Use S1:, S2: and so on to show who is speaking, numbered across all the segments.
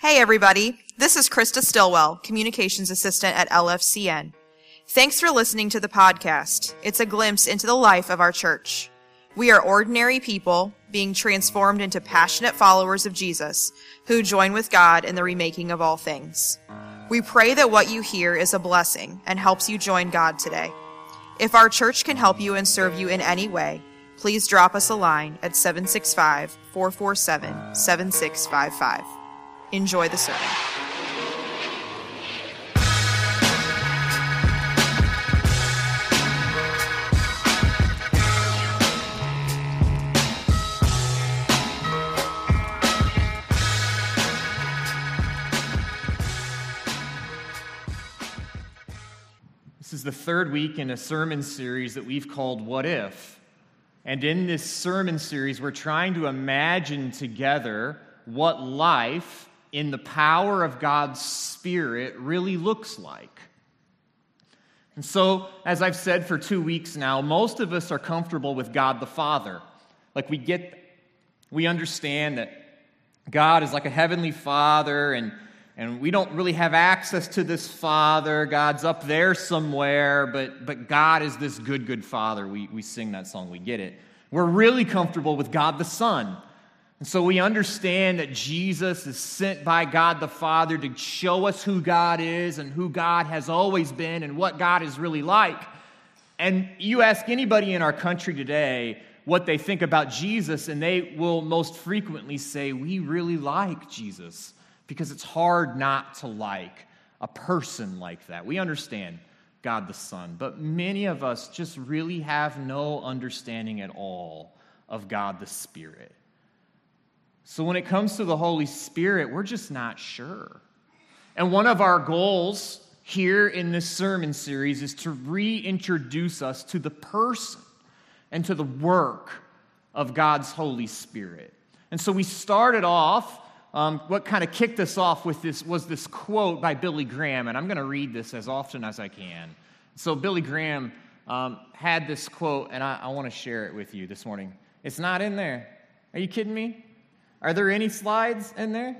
S1: Hey everybody, this is Krista Stillwell, Communications Assistant at LFCN. Thanks for listening to the podcast. It's a glimpse into the life of our church. We are ordinary people being transformed into passionate followers of Jesus who join with God in the remaking of all things. We pray that what you hear is a blessing and helps you join God today. If our church can help you and serve you in any way, please drop us a line at 765 447 7655. Enjoy the sermon.
S2: This is the third week in a sermon series that we've called What If? And in this sermon series, we're trying to imagine together what life in the power of God's Spirit really looks like. And so, as I've said for two weeks now, most of us are comfortable with God the Father. Like we get, we understand that God is like a heavenly Father and and we don't really have access to this father. God's up there somewhere but, but god is this good good father. We, we sing that song. We get it. We're really comfortable with god the son and so we understand that jesus is sent by god the father to show us who god is and who god has always been and what god is really like and you ask anybody in our country today what they think about jesus and they will most frequently say we really like jesus because it's hard not to like a person like that. We understand God the Son, but many of us just really have no understanding at all of God the Spirit. So when it comes to the Holy Spirit, we're just not sure. And one of our goals here in this sermon series is to reintroduce us to the person and to the work of God's Holy Spirit. And so we started off um, what kind of kicked us off with this was this quote by Billy Graham, and I'm going to read this as often as I can. So, Billy Graham um, had this quote, and I, I want to share it with you this morning. It's not in there. Are you kidding me? Are there any slides in there?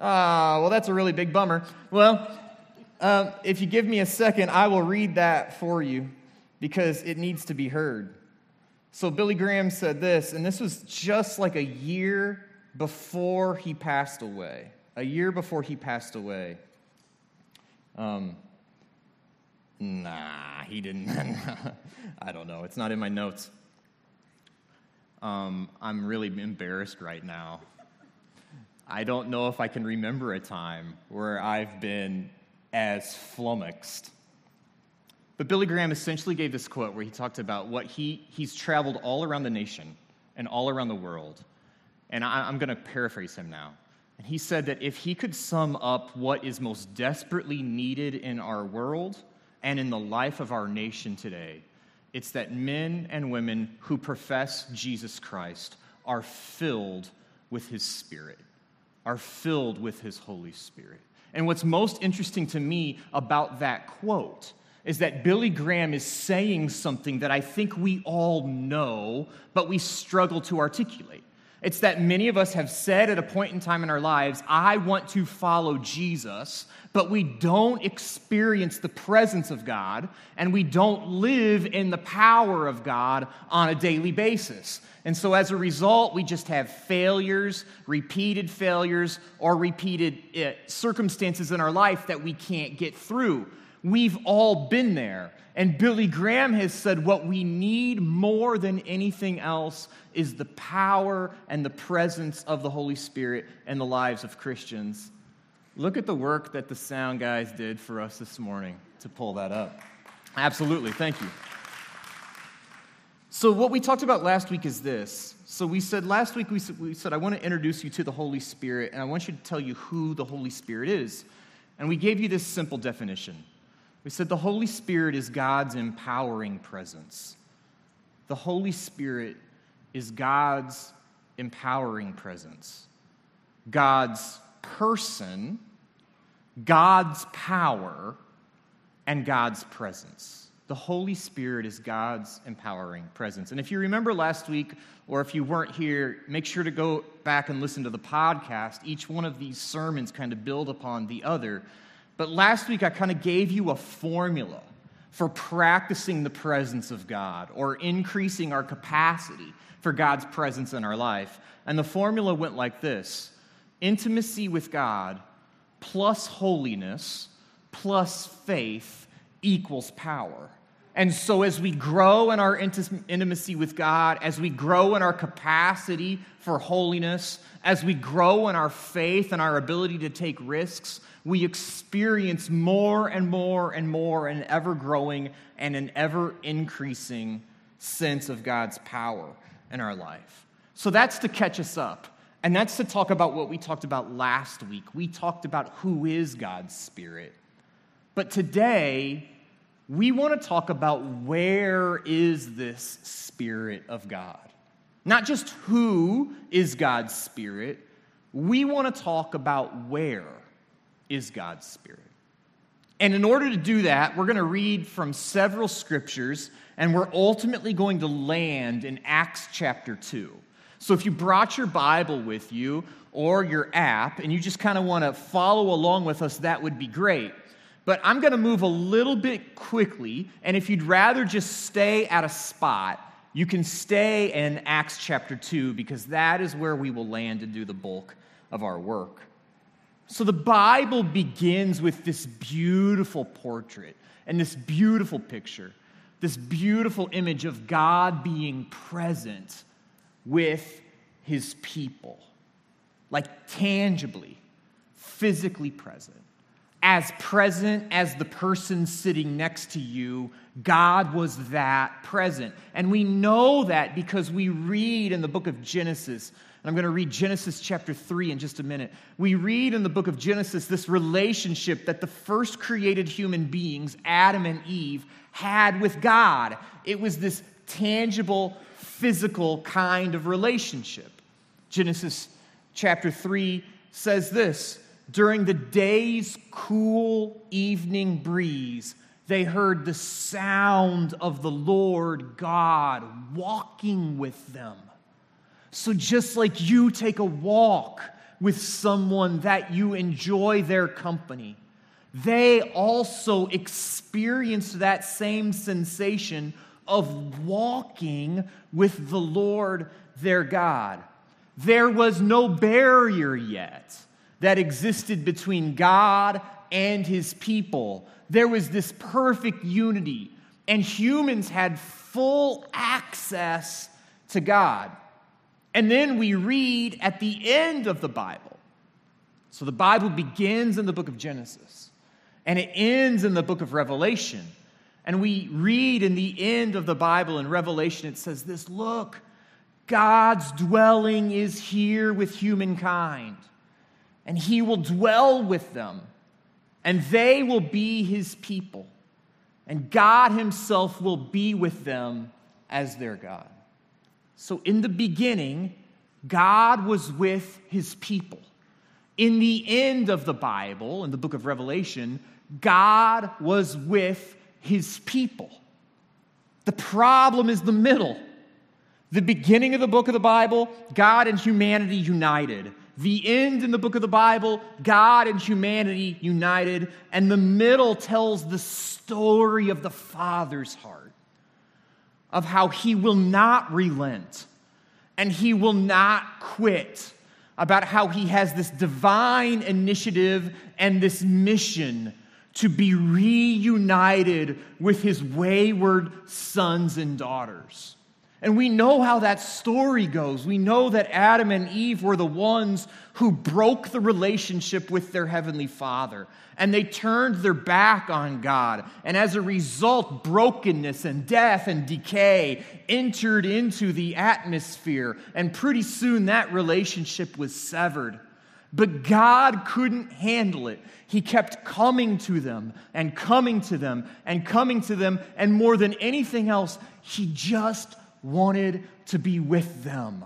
S2: Ah, well, that's a really big bummer. Well, um, if you give me a second, I will read that for you because it needs to be heard. So, Billy Graham said this, and this was just like a year before he passed away, a year before he passed away. Um, nah, he didn't. I don't know. It's not in my notes. Um, I'm really embarrassed right now. I don't know if I can remember a time where I've been as flummoxed. But Billy Graham essentially gave this quote where he talked about what he, he's traveled all around the nation and all around the world and I, am going to paraphrase him now. And he said that if he could sum up what is most desperately needed in our world and in the life of our nation today, it's that men and women who profess Jesus Christ are filled with his Spirit, are filled with his Holy Spirit. And what's most interesting to me about that quote is that Billy Graham is saying something that I think we all know, but we struggle to articulate. It's that many of us have said at a point in time in our lives, I want to follow Jesus, but we don't experience the presence of God and we don't live in the power of God on a daily basis. And so as a result, we just have failures, repeated failures, or repeated uh, circumstances in our life that we can't get through. We've all been there. And Billy Graham has said what we need more than anything else is the power and the presence of the Holy Spirit in the lives of Christians. Look at the work that the sound guys did for us this morning to pull that up. Absolutely. Thank you. So, what we talked about last week is this. So, we said last week, we said, we said, I want to introduce you to the Holy Spirit, and I want you to tell you who the Holy Spirit is. And we gave you this simple definition we said the Holy Spirit is God's empowering presence. The Holy Spirit is God's empowering presence. God's person, God's power, and God's presence. The Holy Spirit is God's empowering presence. And if you remember last week, or if you weren't here, make sure to go back and listen to the podcast. Each one of these sermons kind of build upon the other. But last week, I kind of gave you a formula for practicing the presence of God or increasing our capacity for God's presence in our life. And the formula went like this intimacy with God plus holiness plus faith equals power. And so, as we grow in our intimacy with God, as we grow in our capacity for holiness, as we grow in our faith and our ability to take risks, we experience more and more and more an ever growing and an ever increasing sense of God's power in our life. So, that's to catch us up. And that's to talk about what we talked about last week. We talked about who is God's Spirit. But today, we want to talk about where is this Spirit of God? Not just who is God's Spirit, we want to talk about where is God's Spirit. And in order to do that, we're going to read from several scriptures, and we're ultimately going to land in Acts chapter 2. So if you brought your Bible with you or your app, and you just kind of want to follow along with us, that would be great. But I'm going to move a little bit quickly, and if you'd rather just stay at a spot, you can stay in Acts chapter 2 because that is where we will land and do the bulk of our work. So the Bible begins with this beautiful portrait and this beautiful picture, this beautiful image of God being present with his people, like tangibly, physically present as present as the person sitting next to you, God was that present. And we know that because we read in the book of Genesis. And I'm going to read Genesis chapter 3 in just a minute. We read in the book of Genesis this relationship that the first created human beings, Adam and Eve, had with God. It was this tangible, physical kind of relationship. Genesis chapter 3 says this during the day's cool evening breeze, they heard the sound of the Lord God walking with them. So, just like you take a walk with someone that you enjoy their company, they also experienced that same sensation of walking with the Lord their God. There was no barrier yet that existed between God and his people. There was this perfect unity, and humans had full access to God. And then we read at the end of the Bible. So the Bible begins in the book of Genesis and it ends in the book of Revelation. And we read in the end of the Bible in Revelation, it says this Look, God's dwelling is here with humankind and he will dwell with them, and they will be his people, and God himself will be with them as their God. So, in the beginning, God was with his people. In the end of the Bible, in the book of Revelation, God was with his people. The problem is the middle. The beginning of the book of the Bible, God and humanity united the end in the book of the Bible, God and humanity united, and the middle tells the story of the Father's heart, of how he will not relent and he will not quit, about how he has this divine initiative and this mission to be reunited with his wayward sons and daughters. And we know how that story goes. We know that Adam and Eve were the ones who broke the relationship with their heavenly Father. And they turned their back on God. And as a result, brokenness and death and decay entered into the atmosphere. And pretty soon that relationship was severed. But God couldn't handle it. He kept coming to them and coming to them and coming to them. And more than anything else, He just wanted to be with them.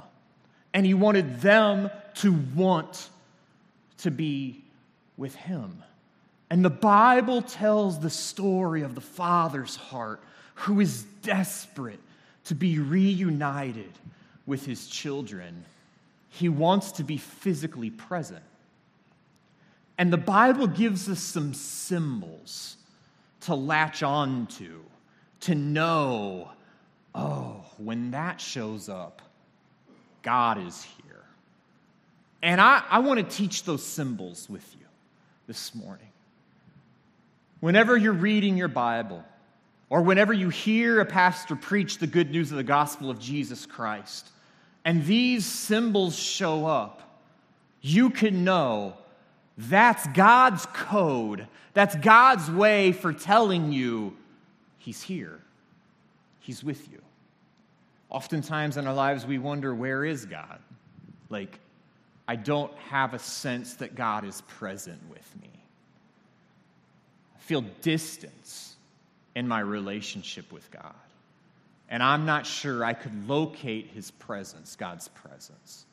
S2: And he wanted them to want to be with him. And the Bible tells the story of the father's heart who is desperate to be reunited with his children. He wants to be physically present. And the Bible gives us some symbols to latch on to, to know, oh, when that shows up, God is here. And I, I want to teach those symbols with you this morning. Whenever you're reading your Bible, or whenever you hear a pastor preach the good news of the gospel of Jesus Christ, and these symbols show up, you can know that's God's code. That's God's way for telling you He's here, He's with you. Oftentimes in our lives, we wonder, where is God? Like, I don't have a sense that God is present with me. I feel distance in my relationship with God. And I'm not sure I could locate his presence, God's presence.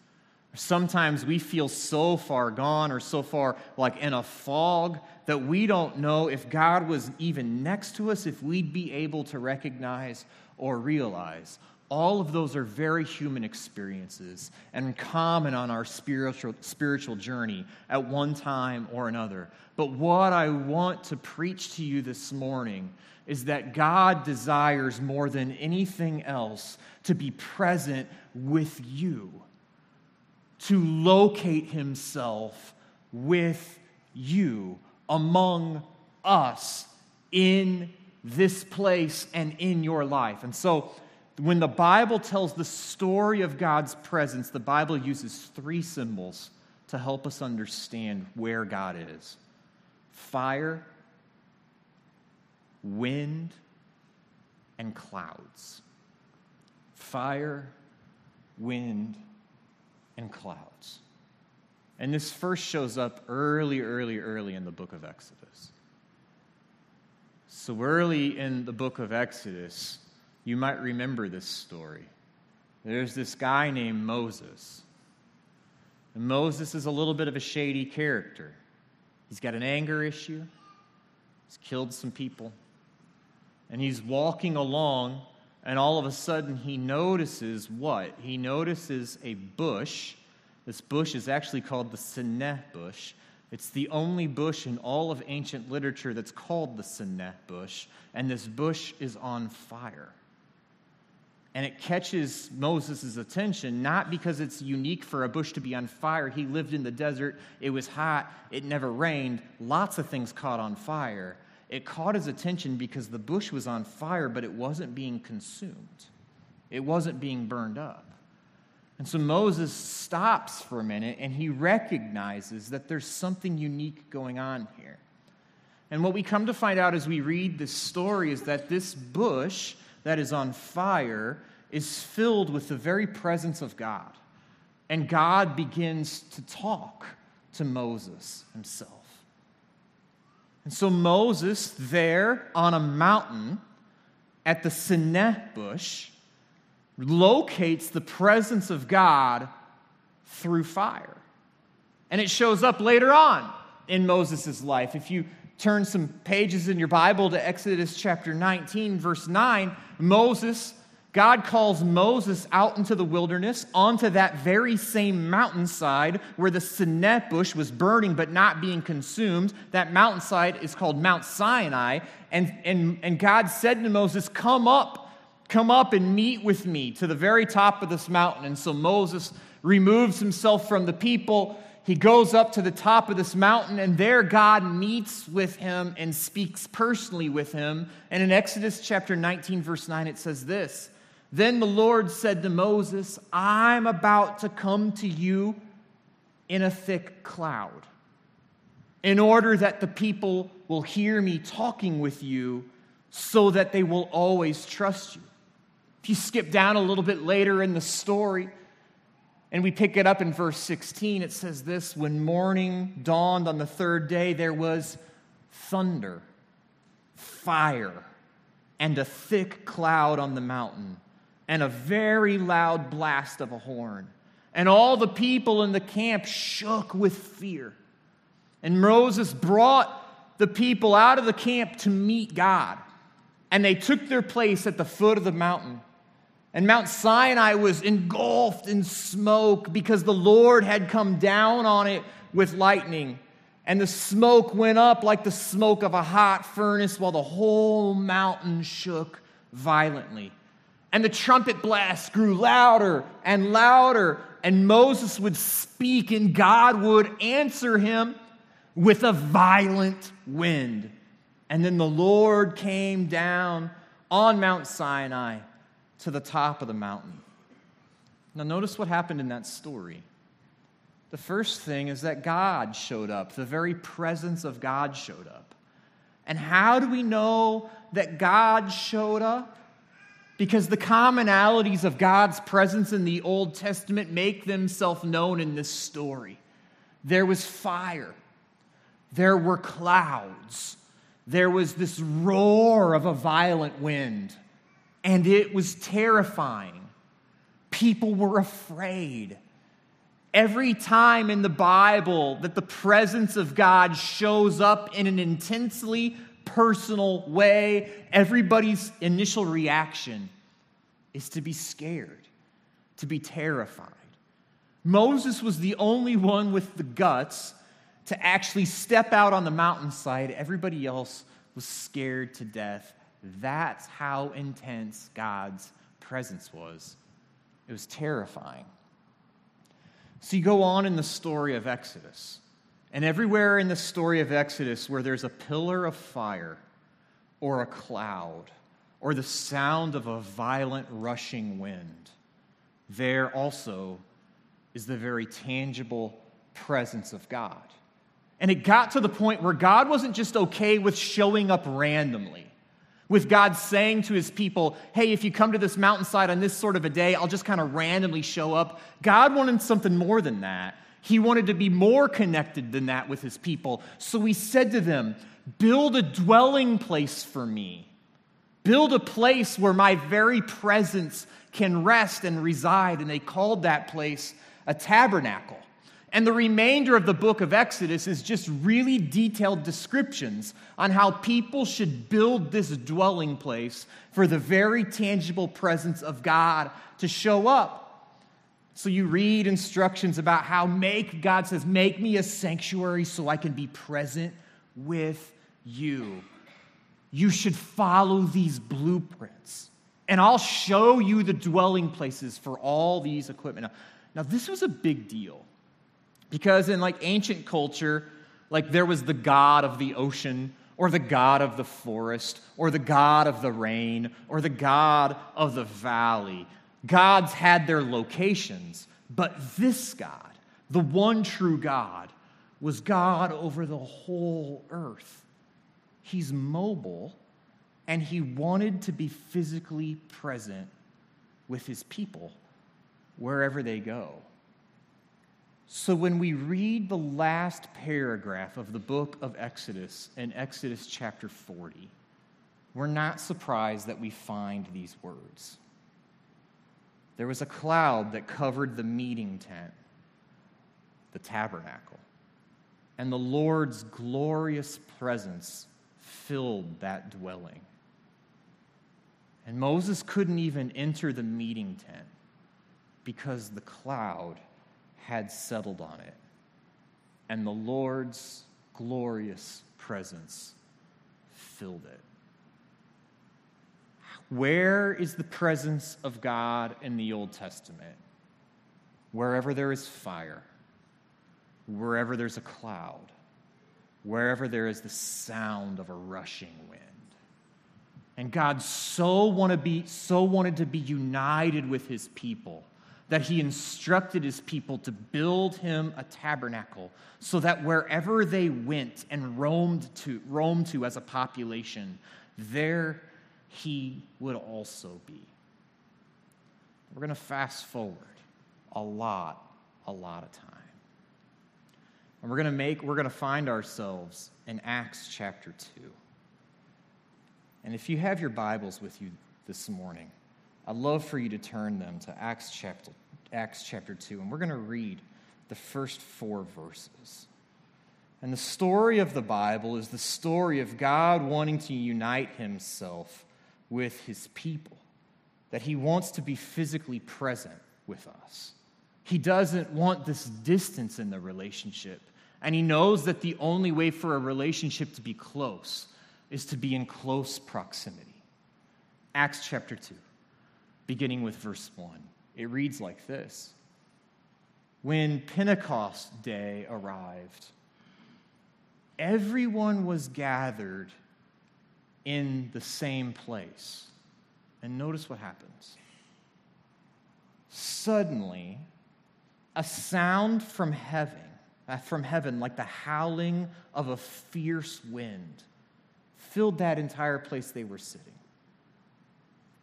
S2: Sometimes we feel so far gone or so far like in a fog that we don't know if God was even next to us, if we'd be able to recognize or realize all of those are very human experiences and common on our spiritual, spiritual journey at one time or another. But what I want to preach to you this morning is that God desires more than anything else to be present with you, to locate Himself with you among us in this place and in your life. And so, when the Bible tells the story of God's presence, the Bible uses three symbols to help us understand where God is fire, wind, and clouds. Fire, wind, and clouds. And this first shows up early, early, early in the book of Exodus. So, early in the book of Exodus, you might remember this story. There's this guy named Moses. And Moses is a little bit of a shady character. He's got an anger issue, he's killed some people. And he's walking along, and all of a sudden he notices what? He notices a bush. This bush is actually called the Seneh bush. It's the only bush in all of ancient literature that's called the Seneh bush, and this bush is on fire and it catches Moses' attention, not because it's unique for a bush to be on fire. He lived in the desert, it was hot, it never rained, lots of things caught on fire. It caught his attention because the bush was on fire, but it wasn't being consumed, it wasn't being burned up. And so Moses stops for a minute and he recognizes that there's something unique going on here. And what we come to find out as we read this story is that this bush that is on fire is filled with the very presence of God. And God begins to talk to Moses himself. And so Moses, there on a mountain at the Seneh bush, locates the presence of God through fire. And it shows up later on in Moses' life. If you turn some pages in your Bible to Exodus chapter 19, verse 9, Moses, God calls Moses out into the wilderness onto that very same mountainside where the Seneh bush was burning but not being consumed. That mountainside is called Mount Sinai. And, and, and God said to Moses, Come up, come up and meet with me to the very top of this mountain. And so Moses removes himself from the people he goes up to the top of this mountain, and there God meets with him and speaks personally with him. And in Exodus chapter 19, verse 9, it says this Then the Lord said to Moses, I'm about to come to you in a thick cloud, in order that the people will hear me talking with you, so that they will always trust you. If you skip down a little bit later in the story, and we pick it up in verse 16. It says this When morning dawned on the third day, there was thunder, fire, and a thick cloud on the mountain, and a very loud blast of a horn. And all the people in the camp shook with fear. And Moses brought the people out of the camp to meet God. And they took their place at the foot of the mountain. And Mount Sinai was engulfed in smoke because the Lord had come down on it with lightning. And the smoke went up like the smoke of a hot furnace while the whole mountain shook violently. And the trumpet blast grew louder and louder, and Moses would speak, and God would answer him with a violent wind. And then the Lord came down on Mount Sinai to the top of the mountain. Now, notice what happened in that story. The first thing is that God showed up, the very presence of God showed up. And how do we know that God showed up? Because the commonalities of God's presence in the Old Testament make themselves known in this story. There was fire, there were clouds. There was this roar of a violent wind, and it was terrifying. People were afraid. Every time in the Bible that the presence of God shows up in an intensely personal way, everybody's initial reaction is to be scared, to be terrified. Moses was the only one with the guts to actually step out on the mountainside. Everybody else was scared to death. That's how intense God's presence was. It was terrifying. So you go on in the story of Exodus, and everywhere in the story of Exodus where there's a pillar of fire or a cloud or the sound of a violent rushing wind, there also is the very tangible presence of God. And it got to the point where God wasn't just okay with showing up randomly, with God saying to his people, hey, if you come to this mountainside on this sort of a day, I'll just kind of randomly show up. God wanted something more than that. He wanted to be more connected than that with his people. So he said to them, Build a dwelling place for me. Build a place where my very presence can rest and reside. And they called that place a tabernacle. And the remainder of the book of Exodus is just really detailed descriptions on how people should build this dwelling place for the very tangible presence of God to show up. So you read instructions about how make, God says, make me a sanctuary so I can be present with you. You should follow these blueprints, and I'll show you the dwelling places for all these equipment. Now, now this was a big deal because in like ancient culture, like there was the god of the ocean, or the god of the forest, or the god of the rain, or the god of the valley. Gods had their locations, but this God, the one true God, was God over the whole earth. He's mobile, and he wanted to be physically present with his people wherever they go. So when we read the last paragraph of the book of Exodus in Exodus chapter 40, we're not surprised that we find these words. There was a cloud that covered the meeting tent, the tabernacle, and the Lord's glorious presence filled that dwelling. And Moses couldn't even enter the meeting tent because the cloud had settled on it, and the Lord's glorious presence filled it. Where is the presence of God in the Old Testament? Wherever there is fire, wherever there's a cloud, wherever there is the sound of a rushing wind. And God so, want to be, so wanted to be united with his people that he instructed his people to build him a tabernacle so that wherever they went and roamed to, roamed to as a population, there he would also be. We're going to fast forward a lot, a lot of time. And we're going to make, we're going to find ourselves in Acts chapter 2. And if you have your Bibles with you this morning, I'd love for you to turn them to Acts chapter, Acts chapter 2, and we're going to read the first four verses. And the story of the Bible is the story of God wanting to unite himself with his people, that he wants to be physically present with us. He doesn't want this distance in the relationship. And he knows that the only way for a relationship to be close is to be in close proximity. Acts chapter 2, beginning with verse 1. It reads like this When Pentecost day arrived, everyone was gathered in the same place. And notice what happens. Suddenly, a sound from heaven, uh, from heaven, like the howling of a fierce wind, filled that entire place they were sitting.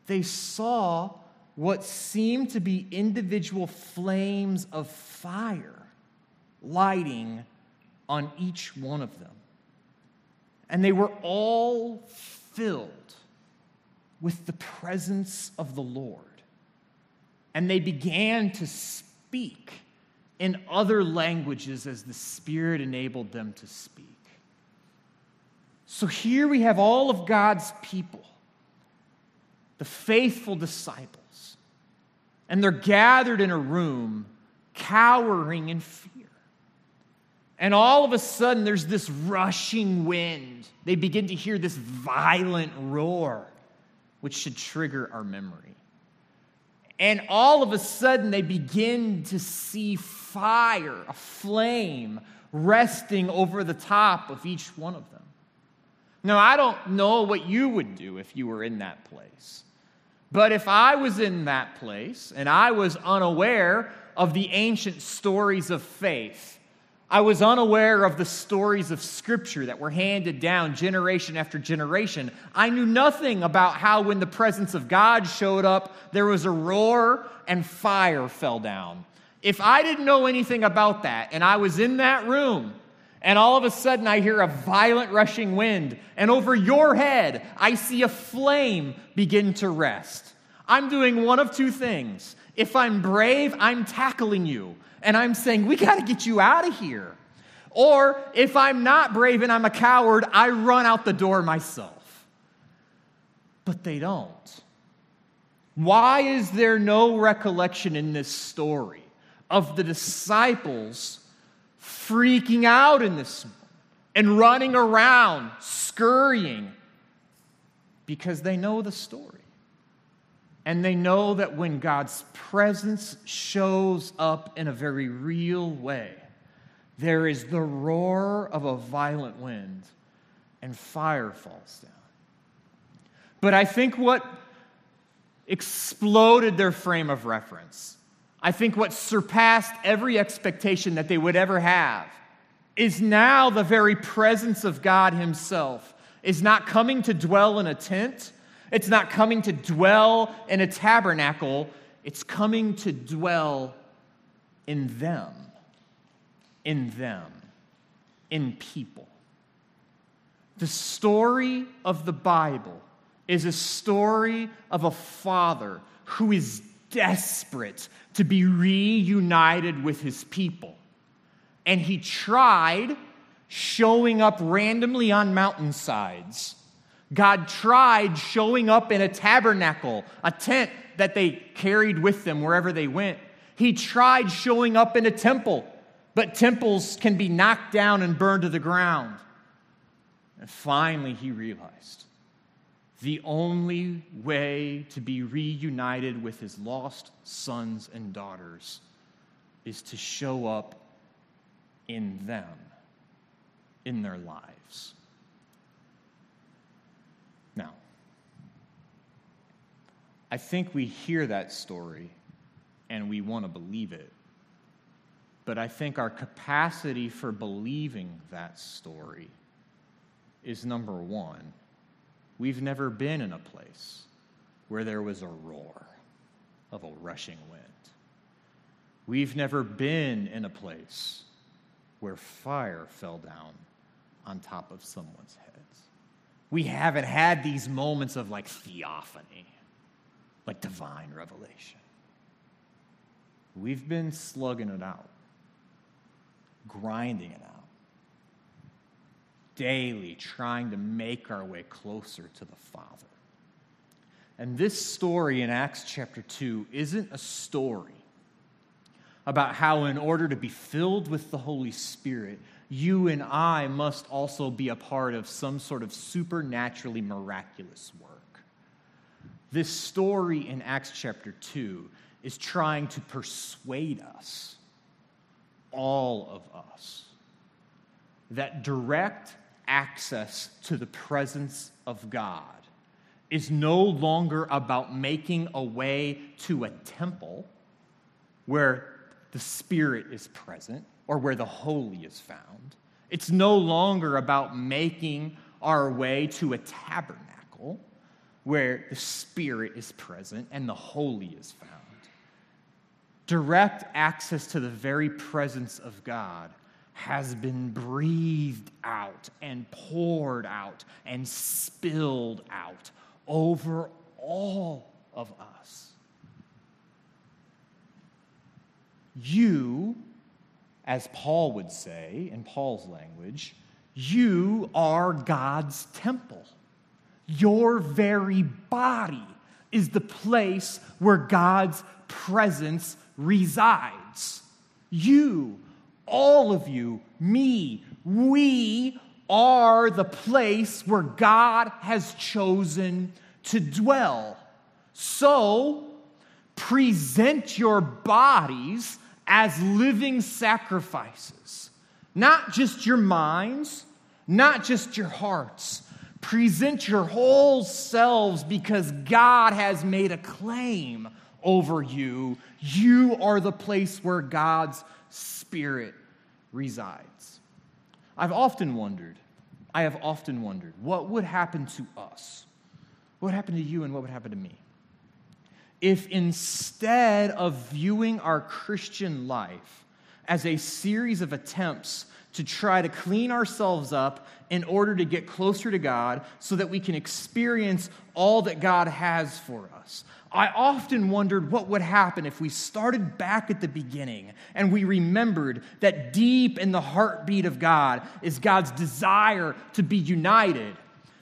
S2: They saw what seemed to be individual flames of fire lighting on each one of them. And they were all filled with the presence of the Lord. And they began to speak in other languages as the Spirit enabled them to speak. So here we have all of God's people, the faithful disciples, and they're gathered in a room, cowering in fear. And all of a sudden, there's this rushing wind. They begin to hear this violent roar, which should trigger our memory. And all of a sudden, they begin to see fire, a flame, resting over the top of each one of them. Now, I don't know what you would do if you were in that place. But if I was in that place and I was unaware of the ancient stories of faith, I was unaware of the stories of Scripture that were handed down generation after generation. I knew nothing about how, when the presence of God showed up, there was a roar and fire fell down. If I didn't know anything about that and I was in that room, and all of a sudden I hear a violent rushing wind, and over your head I see a flame begin to rest. I'm doing one of two things. If I'm brave, I'm tackling you and I'm saying, we got to get you out of here. Or if I'm not brave and I'm a coward, I run out the door myself. But they don't. Why is there no recollection in this story of the disciples freaking out in this and running around, scurrying? Because they know the story. And they know that when God's presence shows up in a very real way, there is the roar of a violent wind and fire falls down. But I think what exploded their frame of reference, I think what surpassed every expectation that they would ever have, is now the very presence of God Himself. Is not coming to dwell in a tent. It's not coming to dwell in a tabernacle, it's coming to dwell in them, in them, in people. The story of the Bible is a story of a father who is desperate to be reunited with his people. And he tried showing up randomly on mountainsides God tried showing up in a tabernacle, a tent that they carried with them wherever they went. He tried showing up in a temple, but temples can be knocked down and burned to the ground. And finally, he realized the only way to be reunited with his lost sons and daughters is to show up in them, in their lives. Now, I think we hear that story and we want to believe it. But I think our capacity for believing that story is number one. We've never been in a place where there was a roar of a rushing wind. We've never been in a place where fire fell down on top of someone's heads. We haven't had these moments of like theophany like divine revelation. We've been slugging it out, grinding it out, daily trying to make our way closer to the Father. And this story in Acts chapter 2 isn't a story about how, in order to be filled with the Holy Spirit, you and I must also be a part of some sort of supernaturally miraculous work. This story in Acts chapter 2 is trying to persuade us, all of us, that direct access to the presence of God is no longer about making a way to a temple where the Spirit is present or where the holy is found. It's no longer about making our way to a tabernacle where the Spirit is present and the holy is found. Direct access to the very presence of God has been breathed out and poured out and spilled out over all of us. You, as Paul would say in Paul's language, you are God's temple. Your very body is the place where God's presence resides. You, all of you, me, we are the place where God has chosen to dwell. So, present your bodies as living sacrifices, not just your minds, not just your hearts. Present your whole selves because God has made a claim over you. You are the place where God's Spirit resides. I've often wondered, I have often wondered, what would happen to us? What would happen to you and what would happen to me? If instead of viewing our Christian life as a series of attempts to try to clean ourselves up in order to get closer to God so that we can experience all that God has for us. I often wondered what would happen if we started back at the beginning and we remembered that deep in the heartbeat of God is God's desire to be united,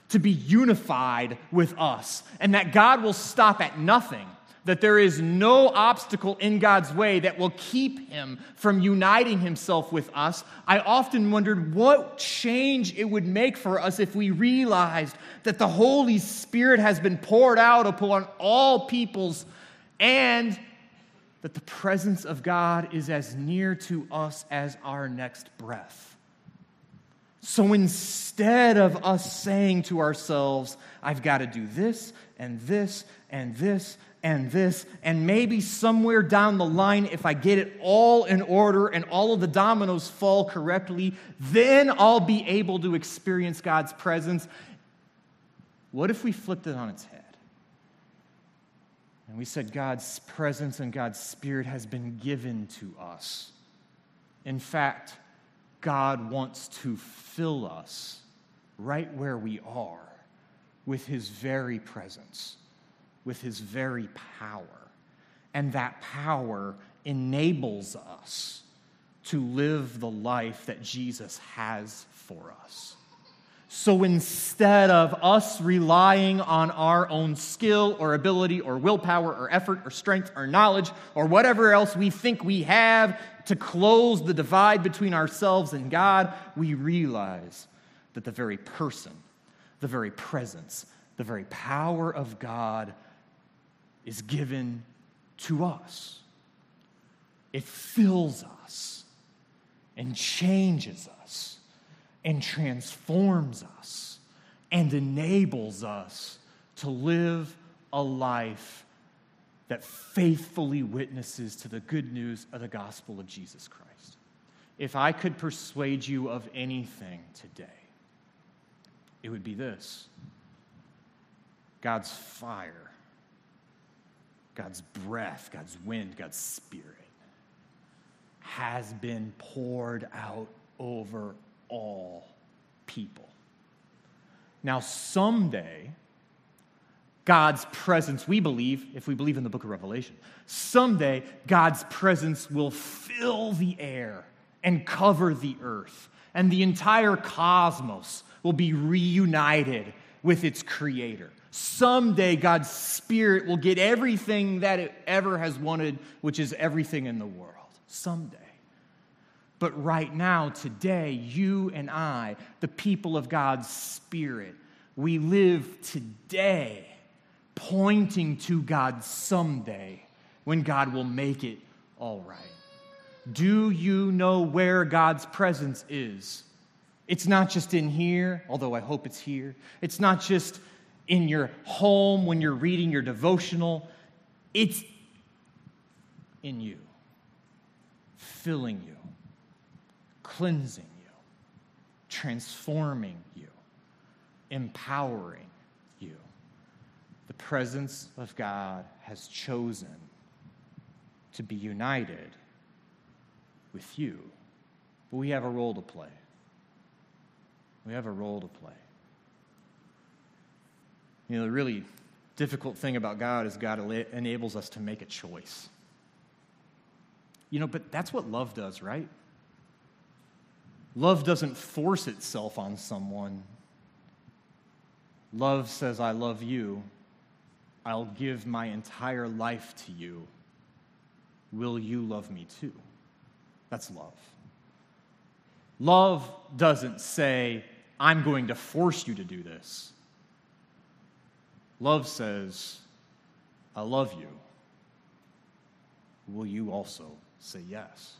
S2: to be unified with us, and that God will stop at nothing that there is no obstacle in God's way that will keep him from uniting himself with us, I often wondered what change it would make for us if we realized that the Holy Spirit has been poured out upon all peoples and that the presence of God is as near to us as our next breath. So instead of us saying to ourselves, I've got to do this and this and this and this, and maybe somewhere down the line, if I get it all in order and all of the dominoes fall correctly, then I'll be able to experience God's presence. What if we flipped it on its head? And we said God's presence and God's Spirit has been given to us. In fact, God wants to fill us right where we are with His very presence with his very power. And that power enables us to live the life that Jesus has for us. So instead of us relying on our own skill or ability or willpower or effort or strength or knowledge or whatever else we think we have to close the divide between ourselves and God, we realize that the very person, the very presence, the very power of God is given to us. It fills us and changes us and transforms us and enables us to live a life that faithfully witnesses to the good news of the gospel of Jesus Christ. If I could persuade you of anything today, it would be this God's fire God's breath, God's wind, God's spirit has been poured out over all people. Now, someday, God's presence, we believe, if we believe in the book of Revelation, someday God's presence will fill the air and cover the earth. and the entire cosmos will be reunited with its creator. Someday, God's Spirit will get everything that it ever has wanted, which is everything in the world. Someday. But right now, today, you and I, the people of God's Spirit, we live today pointing to God someday when God will make it all right. Do you know where God's presence is? It's not just in here, although I hope it's here. It's not just in your home when you're reading your devotional. It's in you, filling you, cleansing you, transforming you, empowering you. The presence of God has chosen to be united with you. But we have a role to play. We have a role to play. You know, the really difficult thing about God is God enables us to make a choice. You know, but that's what love does, right? Love doesn't force itself on someone. Love says, I love you. I'll give my entire life to you. Will you love me too? That's love. Love doesn't say, I'm going to force you to do this. Love says, I love you. Will you also say yes?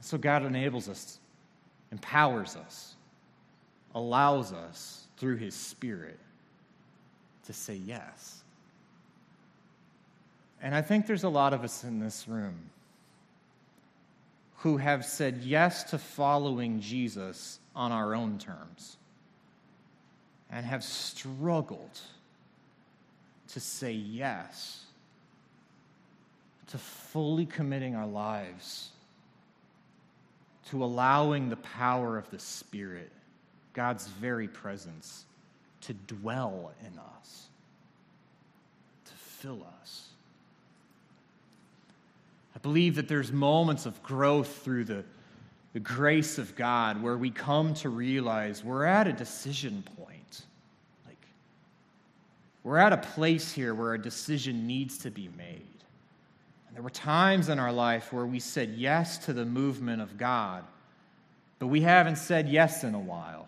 S2: So God enables us, empowers us, allows us through His Spirit to say yes. And I think there's a lot of us in this room who have said yes to following Jesus on our own terms and have struggled to say yes to fully committing our lives to allowing the power of the Spirit, God's very presence, to dwell in us, to fill us. I believe that there's moments of growth through the, the grace of God where we come to realize we're at a decision point. We're at a place here where a decision needs to be made. And there were times in our life where we said yes to the movement of God, but we haven't said yes in a while.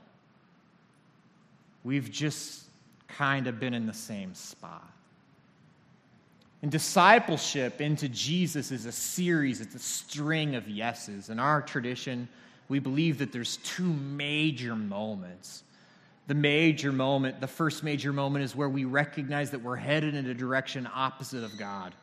S2: We've just kind of been in the same spot. And discipleship into Jesus is a series, it's a string of yeses. In our tradition, we believe that there's two major moments. The major moment, the first major moment, is where we recognize that we're headed in a direction opposite of God.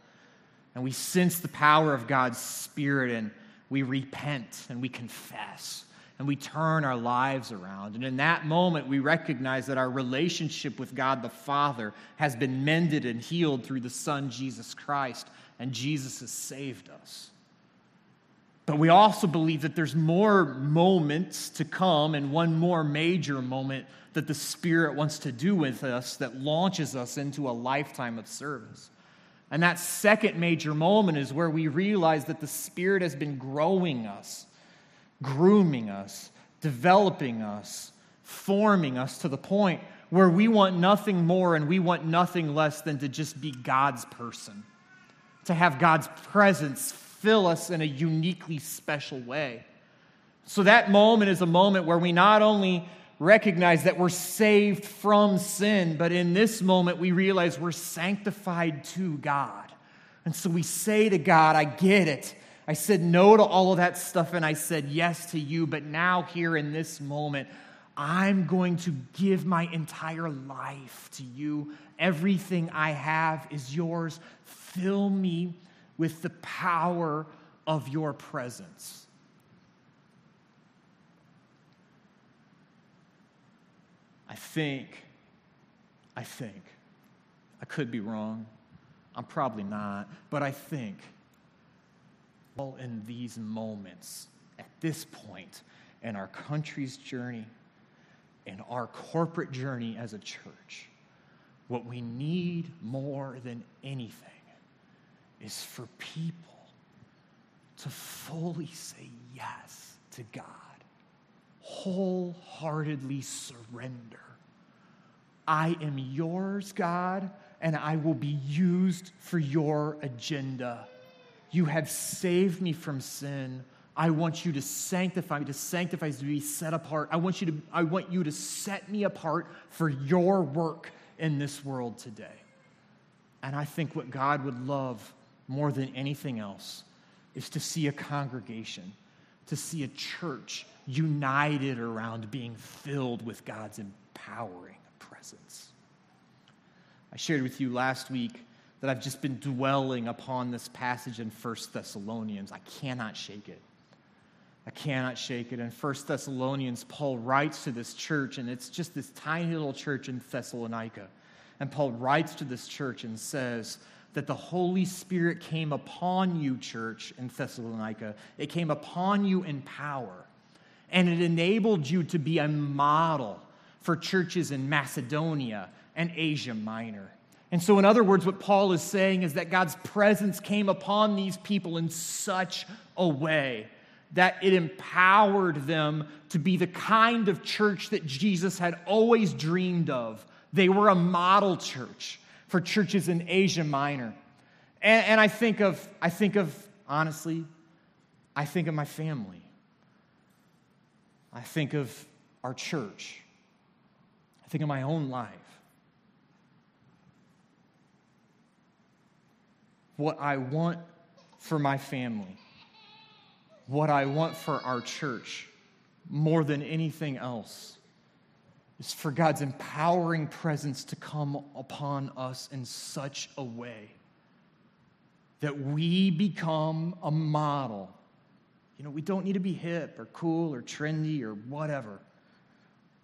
S2: And we sense the power of God's Spirit and we repent and we confess and we turn our lives around. And in that moment, we recognize that our relationship with God the Father has been mended and healed through the Son, Jesus Christ, and Jesus has saved us. But we also believe that there's more moments to come and one more major moment that the Spirit wants to do with us that launches us into a lifetime of service. And that second major moment is where we realize that the Spirit has been growing us grooming us, developing us, forming us to the point where we want nothing more and we want nothing less than to just be God's person, to have God's presence fill us in a uniquely special way. So that moment is a moment where we not only recognize that we're saved from sin, but in this moment we realize we're sanctified to God. And so we say to God, I get it. I said no to all of that stuff and I said yes to you. But now, here in this moment, I'm going to give my entire life to you. Everything I have is yours. Fill me with the power of your presence. I think, I think, I could be wrong. I'm probably not, but I think all in these moments, at this point in our country's journey, in our corporate journey as a church, what we need more than anything is for people to fully say yes to God, wholeheartedly surrender. I am yours, God, and I will be used for your agenda. You have saved me from sin. I want you to sanctify me. To sanctify me, to be set apart. I want you to, I want you to set me apart for your work in this world today. And I think what God would love more than anything else is to see a congregation, to see a church united around being filled with God's empowering presence. I shared with you last week that I've just been dwelling upon this passage in 1 Thessalonians. I cannot shake it. I cannot shake it. In 1 Thessalonians, Paul writes to this church, and it's just this tiny little church in Thessalonica. And Paul writes to this church and says that the Holy Spirit came upon you, church in Thessalonica. It came upon you in power, and it enabled you to be a model for churches in Macedonia and Asia Minor. And so, in other words, what Paul is saying is that God's presence came upon these people in such a way that it empowered them to be the kind of church that Jesus had always dreamed of. They were a model church for churches in Asia Minor. And, and I think of, I think of, honestly, I think of my family. I think of our church. I think of my own life. What I want for my family what I want for our church more than anything else is for God's empowering presence to come upon us in such a way that we become a model. You know, we don't need to be hip or cool or trendy or whatever,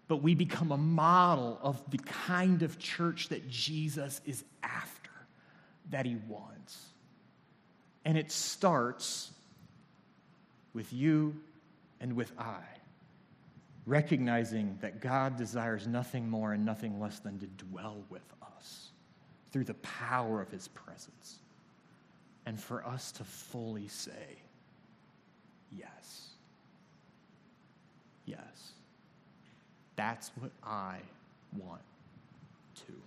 S2: but we become a model of the kind of church that Jesus is after, that he wants. And it starts with you and with I, recognizing that God desires nothing more and nothing less than to dwell with us through the power of his presence, and for us to fully say, Yes. Yes. That's what I want too.